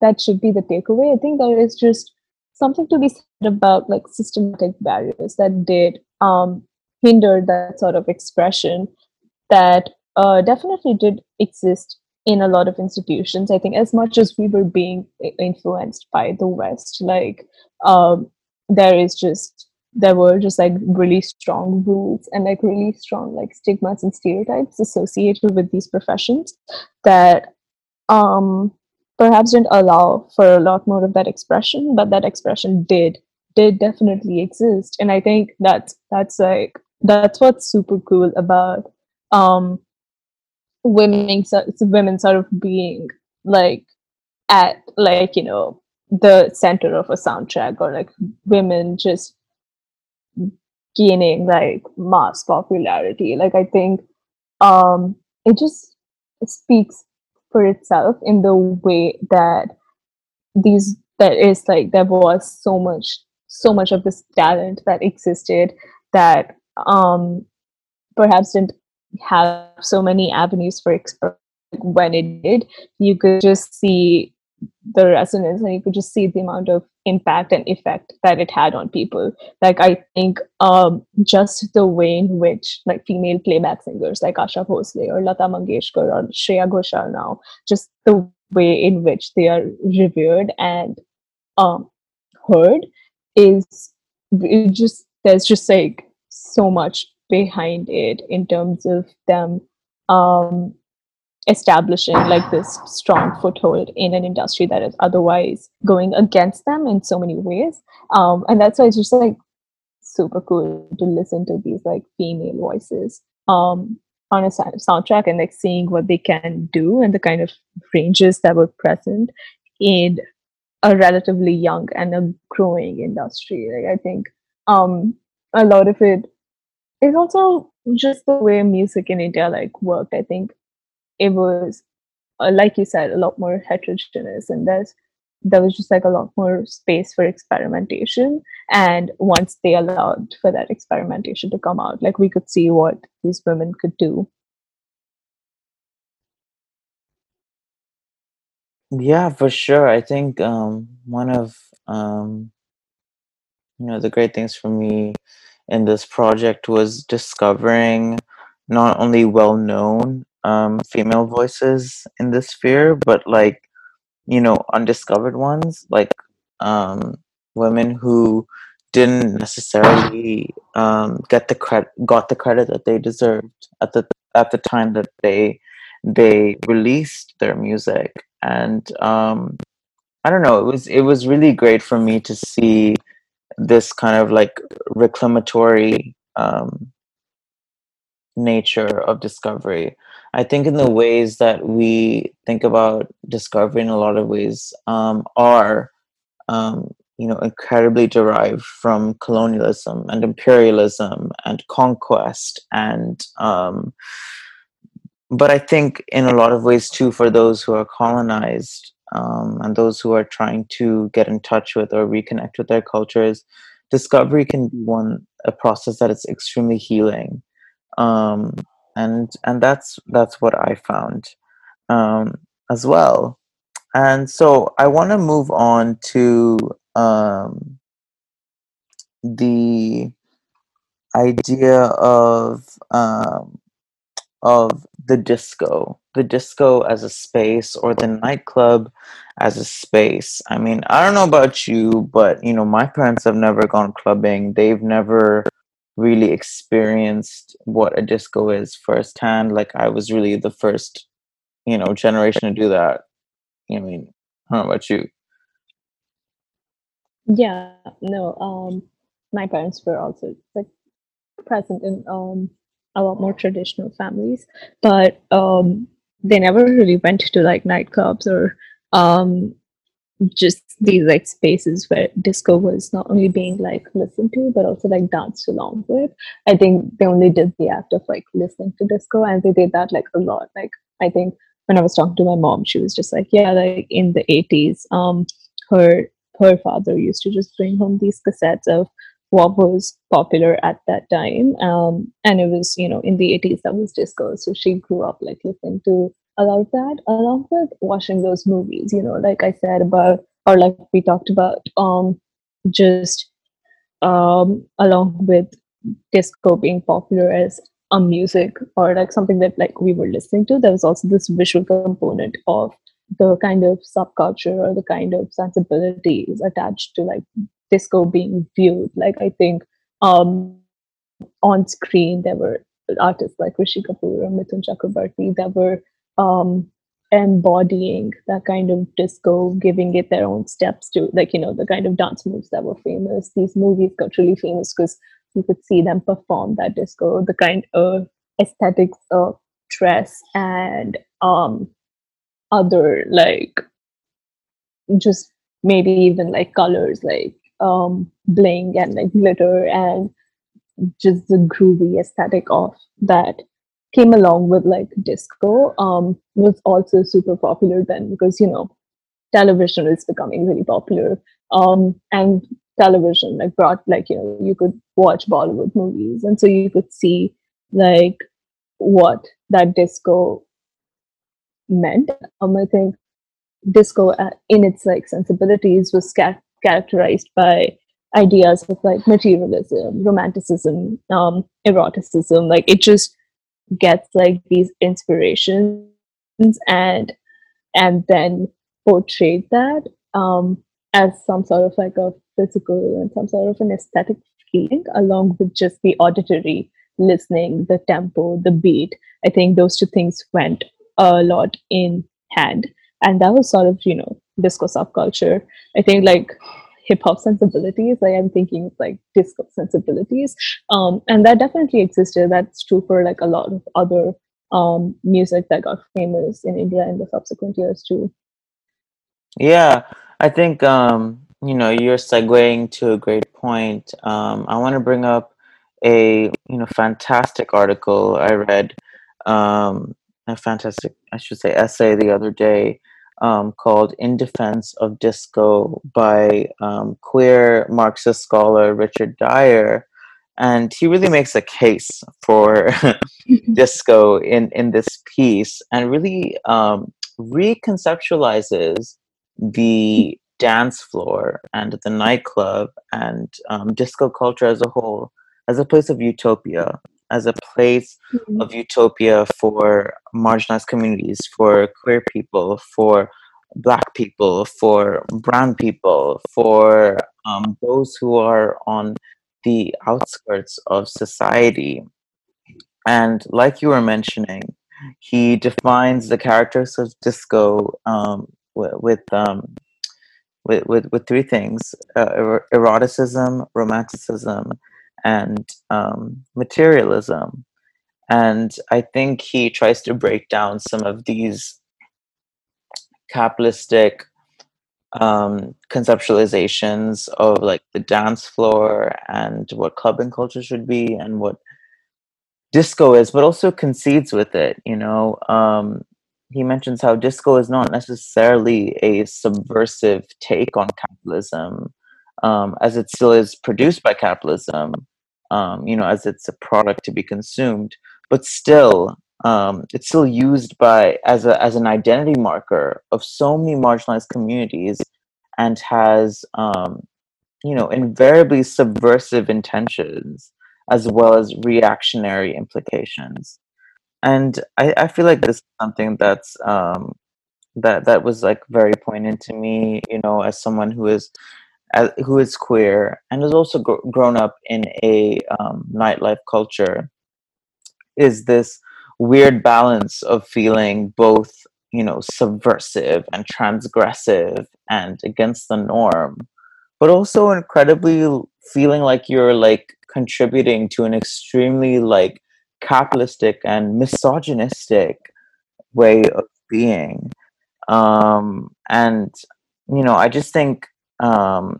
that should be the takeaway. I think there is just something to be said about like systematic barriers that did um hinder that sort of expression that uh, definitely did exist in a lot of institutions. I think as much as we were being influenced by the West, like um, there is just there were just like really strong rules and like really strong like stigmas and stereotypes associated with these professions that um perhaps didn't allow for a lot more of that expression but that expression did did definitely exist. And i think that's that's like that's what's super cool about um women women sort of being like at like you know the center of a soundtrack or like women just gaining like mass popularity. Like i think um it just speaks for itself in the way that these that is like there was so much so much of this talent that existed that um perhaps didn't have so many avenues for expression when it did you could just see the resonance and you could just see the amount of impact and effect that it had on people. Like i think um just the way in which like female playback singers like asha Bhosle or lata mangeshkar or shreya ghoshal now just the way in which they are revered and um heard is just there's just like so much behind it in terms of them um establishing like this strong foothold in an industry that is otherwise going against them in so many ways um and that's why it's just like super cool to listen to these like female voices um on a soundtrack and like seeing what they can do and the kind of ranges that were present in a relatively young and a growing industry. Like I think um a lot of it is also just the way music in India like worked. I think it was uh, like you said a lot more heterogeneous and there's there was just like a lot more space for experimentation and once they allowed for that experimentation to come out like we could see what these women could do Yeah, for sure. I think um, one of um, you know the great things for me in this project was discovering not only well-known um, female voices in this sphere, but like you know undiscovered ones, like um, women who didn't necessarily um, get the credit got the credit that they deserved at the at the time that they they released their music and um, I don't know. It was it was really great for me to see this kind of like reclamatory um, nature of discovery. I think in the ways that we think about discovery in a lot of ways um, are um, you know incredibly derived from colonialism and imperialism and conquest and um, but I think in a lot of ways too, for those who are colonized um, and those who are trying to get in touch with or reconnect with their cultures, discovery can be one a process that is extremely healing, um, and and that's that's what I found um, as well. And so I want to move on to um, the idea of um, of the disco, the disco as a space or the nightclub as a space. I mean, I don't know about you, but you know, my parents have never gone clubbing. They've never really experienced what a disco is firsthand. Like I was really the first, you know, generation to do that. I mean, know about you. yeah no um my parents were also like present in um a lot more traditional families but um they never really went to like nightclubs or um just these like spaces where disco was not only being like listened to but also like danced along with. I think they only did the act of like listening to disco and they did that like a lot. Like i think when i was talking to my mom she was just like yeah like in the 80s um her her father used to just bring home these cassettes of what was popular at that time um and it was you know in the 80s that was disco so she grew up like listening to a lot of that along with watching those movies you know like i said about or like we talked about um just um along with disco being popular as a music or like something that like we were listening to there was also this visual component of the kind of subculture or the kind of sensibilities attached to like disco being viewed. Like i think um on screen there were artists like rishi kapoor or mithun chakraborty that were um embodying that kind of disco giving it their own steps to like you know the kind of dance moves that were famous. These movies got really famous because you could see them perform that disco the kind of aesthetics of dress and um other like just maybe even like colors like um bling and like glitter and just the groovy aesthetic of that came along with like disco um was also super popular then because you know television is becoming really popular um and television like brought like you know you could watch bollywood movies and so you could see like what that disco meant. Um, I think disco uh, in its like sensibilities was ca- characterized by ideas of like materialism, romanticism, um, eroticism. Like it just gets like these inspirations and and then portrayed that um, as some sort of like a physical and some sort of an aesthetic feeling along with just the auditory listening the tempo the beat. I think those two things went a lot in hand. And that was sort of you know disco subculture i think like hip hop sensibilities like i'm thinking like disco sensibilities. Um and that definitely existed. That's true for like a lot of other um music that got famous in india in the subsequent years too. Yeah, I think um, you know you're segueing to a great point. Um, I want to bring up a you know fantastic article I read, um, a fantastic I should say essay the other day um, called "In Defense of Disco" by um, queer Marxist scholar Richard Dyer, and he really makes a case for disco in in this piece and really um, reconceptualizes the dance floor and the nightclub and um, disco culture as a whole as a place of utopia, as a place Mhm. of utopia for marginalized communities, for queer people, for black people, for brown people, for um, those who are on the outskirts of society. And like you were mentioning, he defines the characters of disco um, with, with um, with, with, with three things uh, er- eroticism, romanticism, and um, materialism. And I think he tries to break down some of these capitalistic um, conceptualizations of like the dance floor and what clubbing culture should be and what disco is, but also concedes with it. You know, um, he mentions how disco is not necessarily a subversive take on capitalism, um, as it still is produced by capitalism. Um, you know, as it's a product to be consumed, but still, um, it's still used by as a as an identity marker of so many marginalized communities, and has um, you know invariably subversive intentions as well as reactionary implications and I, I feel like this is something that's um that that was like very poignant to me you know as someone who is uh, who is queer and has also gr- grown up in a um, nightlife culture is this weird balance of feeling both you know subversive and transgressive and against the norm but also incredibly feeling like you're like contributing to an extremely like capitalistic and misogynistic way of being. Um and you know i just think um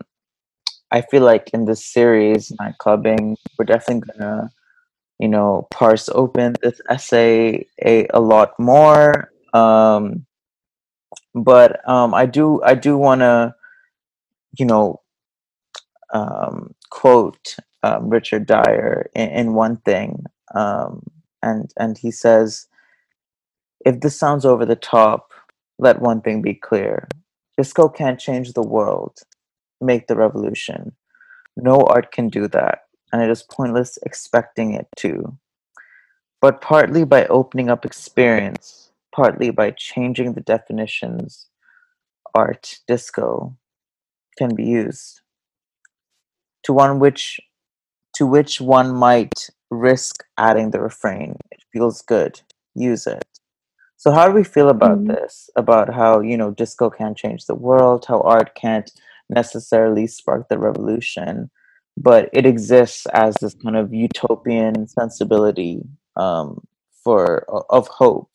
i feel like in this series night clubbing we're definitely gonna you know parse open this essay a, a lot more. Um but um i do i do want to you know um quote um, richard dyer in, in one thing. Um and and he says if this sounds over the top let one thing be clear. Disco can't change the world make the revolution no art can do that and it is pointless expecting it to but partly by opening up experience, partly by changing the definitions, art, disco can be used. To one which to which one might risk adding the refrain, it feels good, use it. So how do we feel about Mm. this? About how, you know, disco can't change the world, how art can't necessarily spark the revolution, but it exists as this kind of utopian sensibility um, for of hope.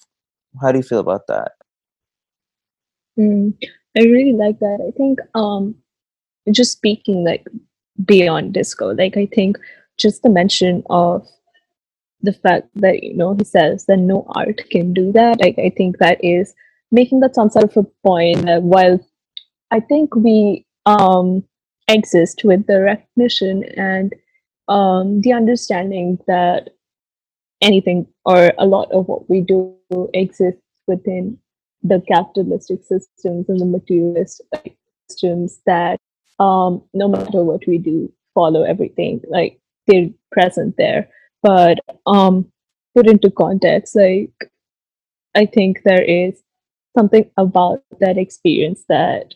How do you feel about that? Mm, I really like that. I think um just speaking like beyond disco, like I think just the mention of the fact that you know he says that no art can do that. Like I think that is making that some sort of a point while I think we um exist with the recognition and um the understanding that anything or a lot of what we do exists within the capitalistic systems and the materialist systems that um, no matter what we do, follow everything. Like they're present there. But um, put into context, like I think there is something about that experience that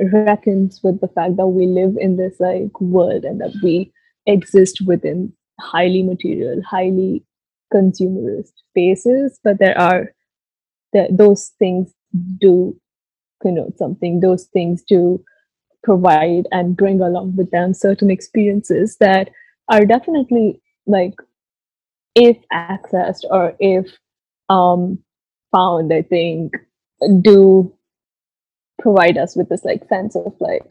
reckons with the fact that we live in this like world and that we exist within highly material, highly consumerist spaces, but there are that those things do connote something. Those things do provide and bring along with them certain experiences that are definitely like if accessed or if um found, I think do provide us with this like sense of like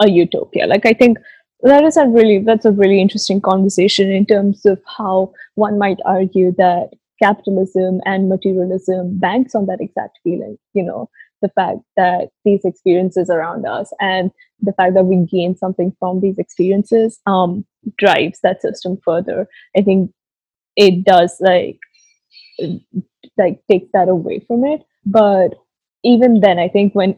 a utopia. Like I think that is a really that's a really interesting conversation in terms of how one might argue that capitalism and materialism banks on that exact feeling. You know, the fact that these experiences around us and the fact that we gain something from these experiences um, drives that system further. I think it does like like takes that away from it. But even then, I think when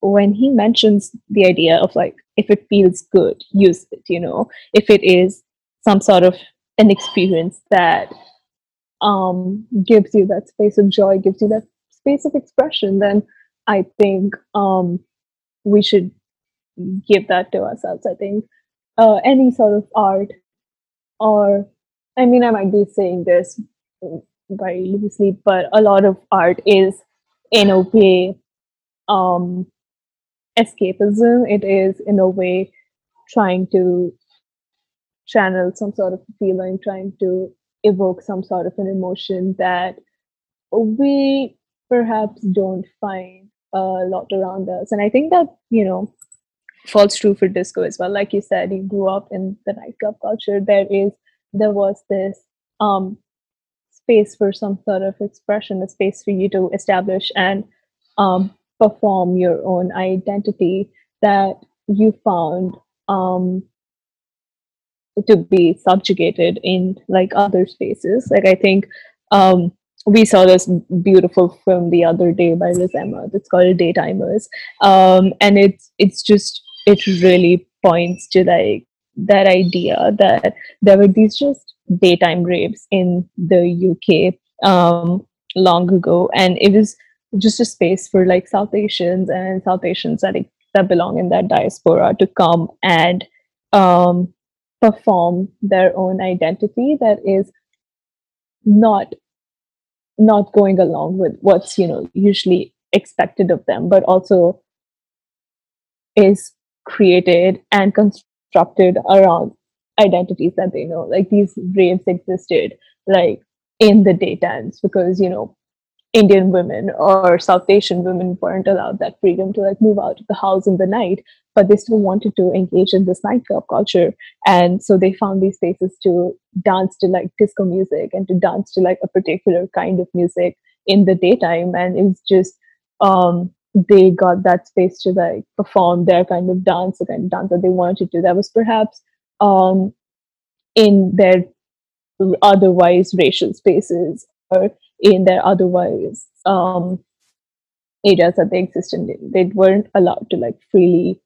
when he mentions the idea of like if it feels good, use it. You know, if it is some sort of an experience that um, gives you that space of joy, gives you that space of expression, then I think um, we should give that to ourselves. I think uh, any sort of art, or I mean, I might be saying this very loosely, but a lot of art is in a way um, escapism. It is in a way trying to channel some sort of feeling, trying to evoke some sort of an emotion that we perhaps don't find a lot around us. And I think that, you know, falls true for disco as well. Like you said, you grew up in the nightclub culture. There is there was this um space for some sort of expression, a space for you to establish and um perform your own identity that you found um to be subjugated in like other spaces. Like I think um, we saw this beautiful film the other day by Liz Emma. It's called Daytimers, um, and it's it's just it really points to like that idea that there were these just daytime raves in the UK um, long ago, and it was just a space for like South Asians and South Asians that that belong in that diaspora to come and um, perform their own identity that is not not going along with what's you know usually expected of them but also is created and constructed around identities that they know like these raves existed like in the daytimes because you know indian women or south asian women weren't allowed that freedom to like move out of the house in the night but they still wanted to engage in this nightclub culture. And so they found these spaces to dance to like disco music and to dance to like a particular kind of music in the daytime. And it was just um they got that space to like perform their kind of dance the kind of dance that they wanted to do. That was perhaps um in their otherwise racial spaces or in their otherwise um areas that they existed in they weren't allowed to like freely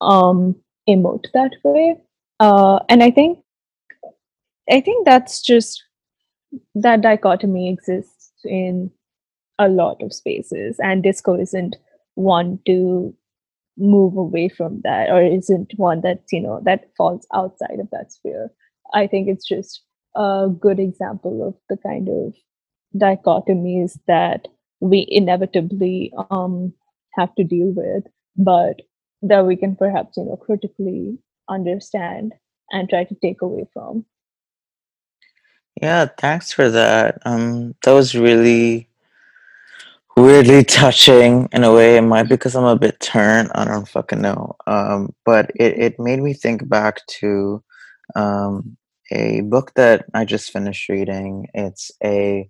um emote that way. Uh and i think i think that's just that dichotomy exists in a lot of spaces and disco isn't one to move away from that or isn't one that's you know that falls outside of that sphere i think it's just a good example of the kind of dichotomies that we inevitably um, have to deal with but that we can perhaps you know critically understand and try to take away from Yeah, thanks for that. Um, that was really weirdly touching in a way. It might be because I'm a bit turned. I don't fucking know. Um, but it, it made me think back to um, a book that I just finished reading. It's a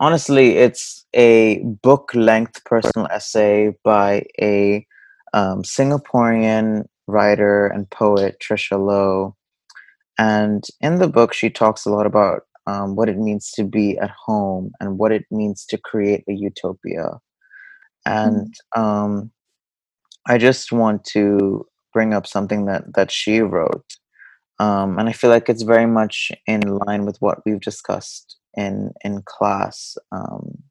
honestly, it's a book length personal essay by a um, Singaporean writer and poet, Trisha Low. And in the book, she talks a lot about um, what it means to be at home and what it means to create a utopia. And um, I just want to bring up something that that she wrote, um, and I feel like it's very much in line with what we've discussed in in class. Um,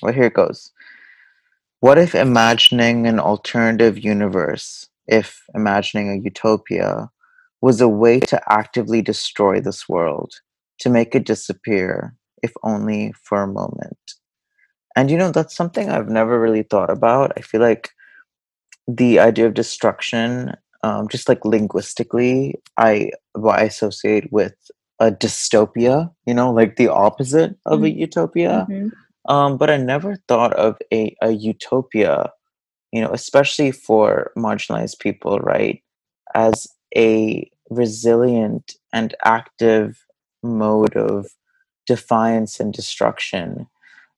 well, here it goes. What if imagining an alternative universe, if imagining a utopia, was a way to actively destroy this world, to make it disappear, if only for a moment? And you know, that's something I've never really thought about. I feel like the idea of destruction, um, just like linguistically, I what I associate with a dystopia. You know, like the opposite of a Mm, utopia. mhm, Um, but I never thought of a a utopia. You know, especially for marginalized people, right, as a resilient and active mode of defiance and destruction.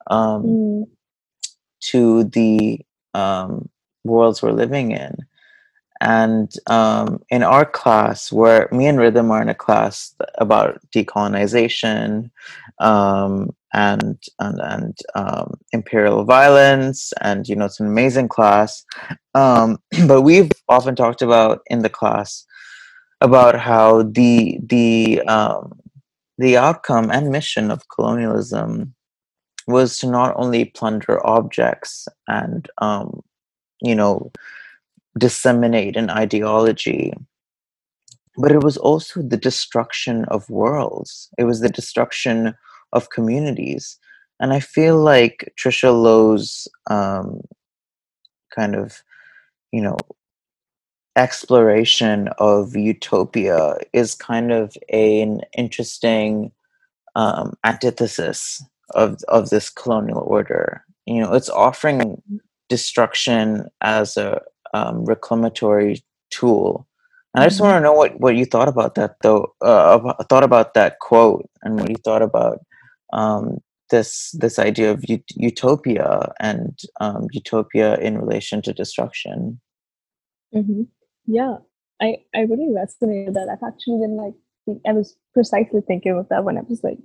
Um, mm, to the um, worlds we're living in. And um, in our class, where me and Rhythm are in a class about decolonization um, and and, and um, imperial violence, and you know it's an amazing class. Um, but we've often talked about in the class about how the the um, the outcome and mission of colonialism was to not only plunder objects and um, you know disseminate an ideology but it was also the destruction of worlds. It was the destruction of communities. And i feel like trisha low's um, kind of you know exploration of utopia is kind of a, an interesting um, antithesis of of this colonial order. You know, it's offering destruction as a um, reclamatory tool. And I just want mhm. to know what, what you thought about that, though. Uh, thought about that quote, and what you thought about um, this this idea of ut- utopia and um, utopia in relation to destruction. Mhm. Yeah, I I really resonated with that. I've actually been like I was precisely thinking of that when I was like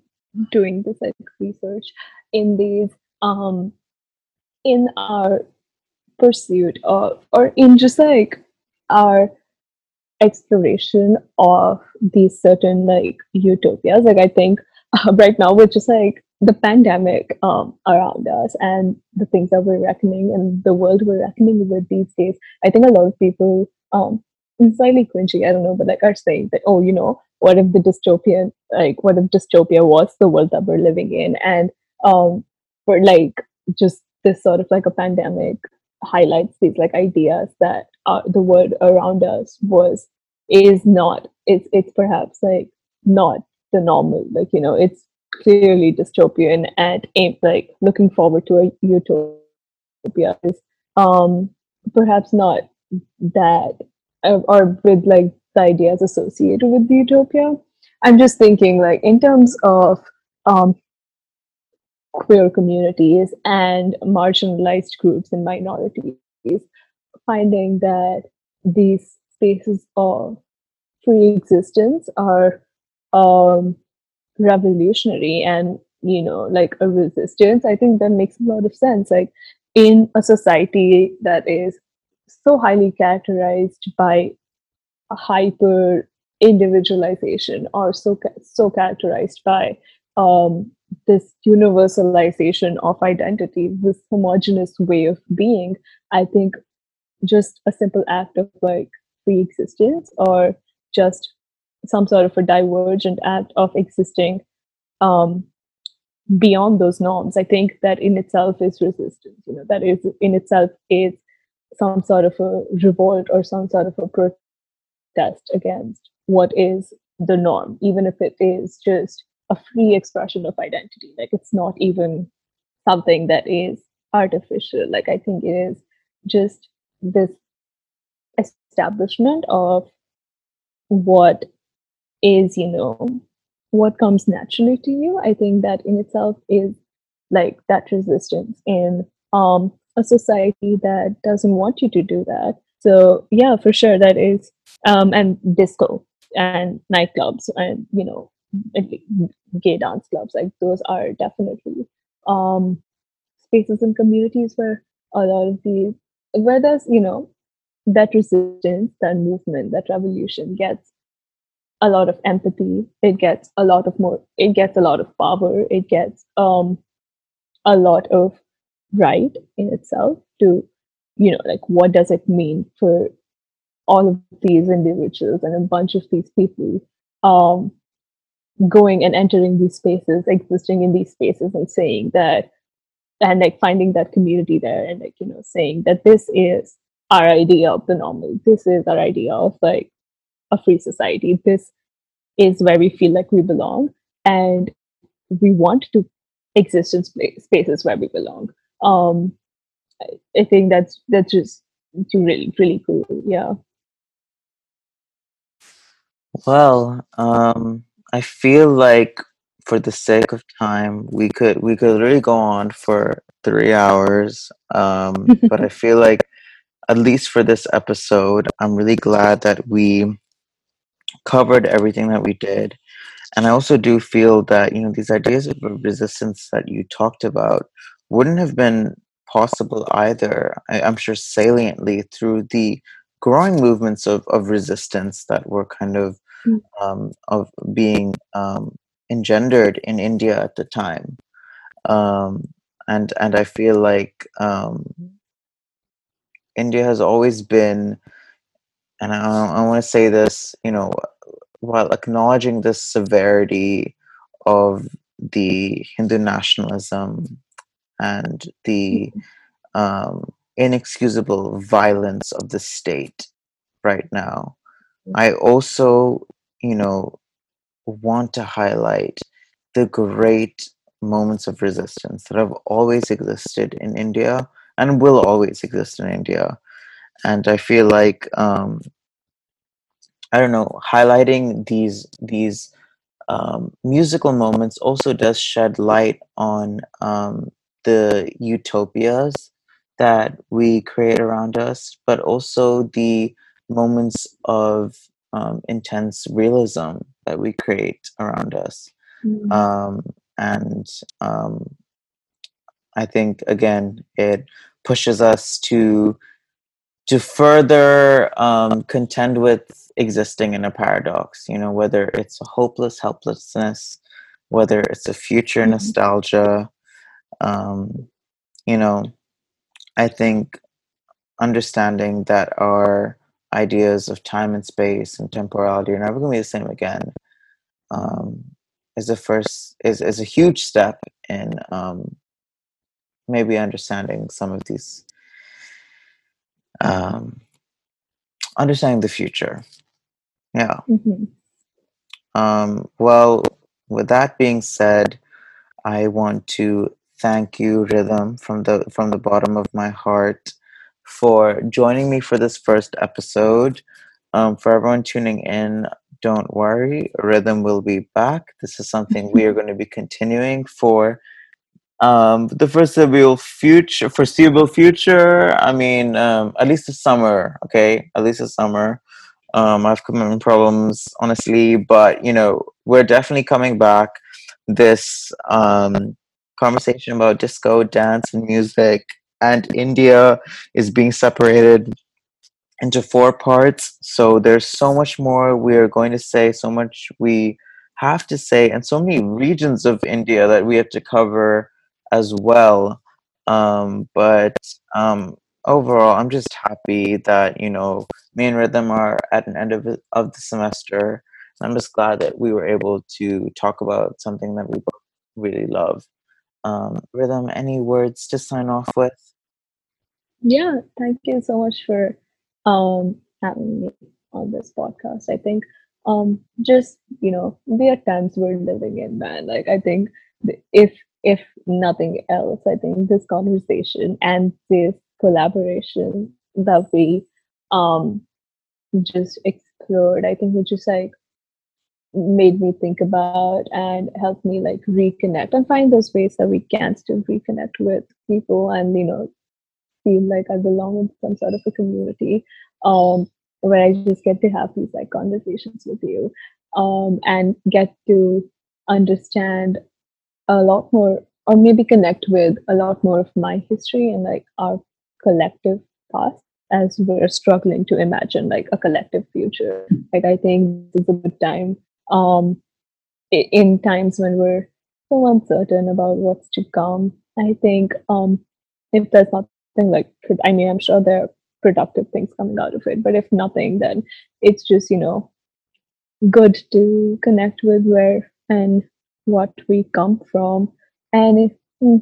doing this like research in these um in our pursuit of or in just like our exploration of these certain like utopias. Like I think uh, right now we're just like the pandemic um, around us and the things that we're reckoning and the world we're reckoning with these days. I think a lot of people, um, slightly cringy, I don't know, but like are saying that, oh, you know, what if the dystopian, like, what if dystopia was the world that we're living in? And um, for like just this sort of like a pandemic highlights these like ideas that uh, the world around us was is not it's it's perhaps like not the normal like you know it's clearly dystopian and like looking forward to a utopia is um perhaps not that or with like the ideas associated with the utopia. I'm just thinking like in terms of um queer communities and marginalized groups and minorities, finding that these spaces of free existence are um, revolutionary and you know like a resistance i think that makes a lot of sense. Like in a society that is so highly characterized by hyper individualization or so so characterized by um, this universalization of identity this homogenous way of being i think just a simple act of like free existence or just some sort of a divergent act of existing um, beyond those norms i think that in itself is resistance you know that is in itself is some sort of a revolt or some sort of a protest against what is the norm even if it is just a free expression of identity. Like it's not even something that is artificial. Like i think it is just this establishment of what is you know what comes naturally to you. I think that in itself is like that resistance in um a society that doesn't want you to do that so yeah for sure that is um and disco and nightclubs and you know gay dance clubs. Like those are definitely um, spaces and communities where a lot of the where there's you know that resistance, that movement, that revolution gets a lot of empathy. It gets a lot of more. It gets a lot of power. It gets um, a lot of right in itself to you know like what does it mean for all of these individuals and a bunch of these people um, going and entering these spaces, existing in these spaces, and saying that, and like finding that community there, and like you know saying that this is our idea of the normal. This is our idea of like a free society. This is where we feel like we belong, and we want to exist in spa- spaces where we belong. Um, I, think that's that's just really really cool. Yeah. Well, um, I feel like for the sake of time, we could we could really go on for three hours. Um, but I feel like at least for this episode, I'm really glad that we covered everything that we did. And I also do feel that, you know, these ideas of resistance that you talked about wouldn't have been possible either, I, I'm sure saliently through the growing movements of, of resistance that were kind of Mm. um, of being um, engendered in India at the time. Um, and and I feel like um, India has always been, and I, I want to say this, you know, while acknowledging the severity of the Hindu nationalism and the um, inexcusable violence of the state right now, I also, you know, want to highlight the great moments of resistance that have always existed in India and will always exist in India. And I feel like um, I don't know, highlighting these these um, musical moments also does shed light on um, the utopias that we create around us, but also the moments of um, intense realism that we create around us. Mm. Um, and um, I think again, it pushes us to to further um, contend with existing in a paradox. You know, whether it's a hopeless helplessness, whether it's a future Mhm. nostalgia. Um, you know, I think understanding that our ideas of time and space and temporality are never going to be the same again um, is the first is, is a huge step in um, maybe understanding some of these um, understanding the future yeah Mhm. um, well with that being said i want to thank you rhythm from the from the bottom of my heart for joining me for this first episode. Um, for everyone tuning in don't worry rhythm will be back. This is something we are going to be continuing for um, the foreseeable future foreseeable future. I mean um, at least the summer okay? At least the summer. Um, i have commitment problems honestly but you know we're definitely coming back this um, conversation about disco dance and music and india is being separated into four parts. So there's so much more we are going to say so much we have to say and so many regions of india that we have to cover as well. Um, but um, overall i'm just happy that you know me and rhythm are at an end of, of the semester. I'm just glad that we were able to talk about something that we both really love um, rhythm any words to sign off with Yeah, thank you so much for um, having me on this podcast. I think um, just you know the times we're living in, man. Like I think if if nothing else, I think this conversation and this collaboration that we um, just explored, I think it just like made me think about and helped me like reconnect and find those ways that we can still reconnect with people and you know feel like I belong in some sort of a community um, where I just get to have these like conversations with you. um, and get to understand a lot more or maybe connect with a lot more of my history and like our collective past as we're struggling to imagine like a collective future like i think this is a good time um in times when we're so uncertain about what's to come i think um if there's nothing like i mean i'm sure there are productive things coming out of it but if nothing then it's just you know good to connect with where and what we come from. And if,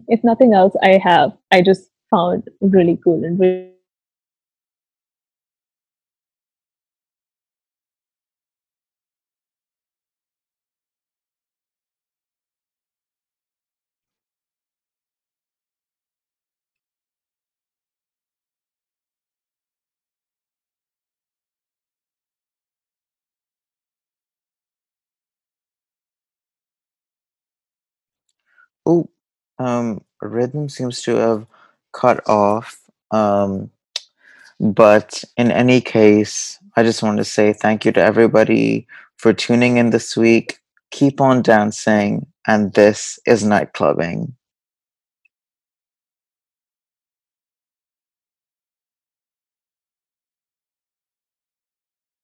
if nothing else i have i just found really cool and really Oh, um, rhythm seems to have cut off. Um, but in any case, I just want to say thank you to everybody for tuning in this week. Keep on dancing, and this is Nightclubbing.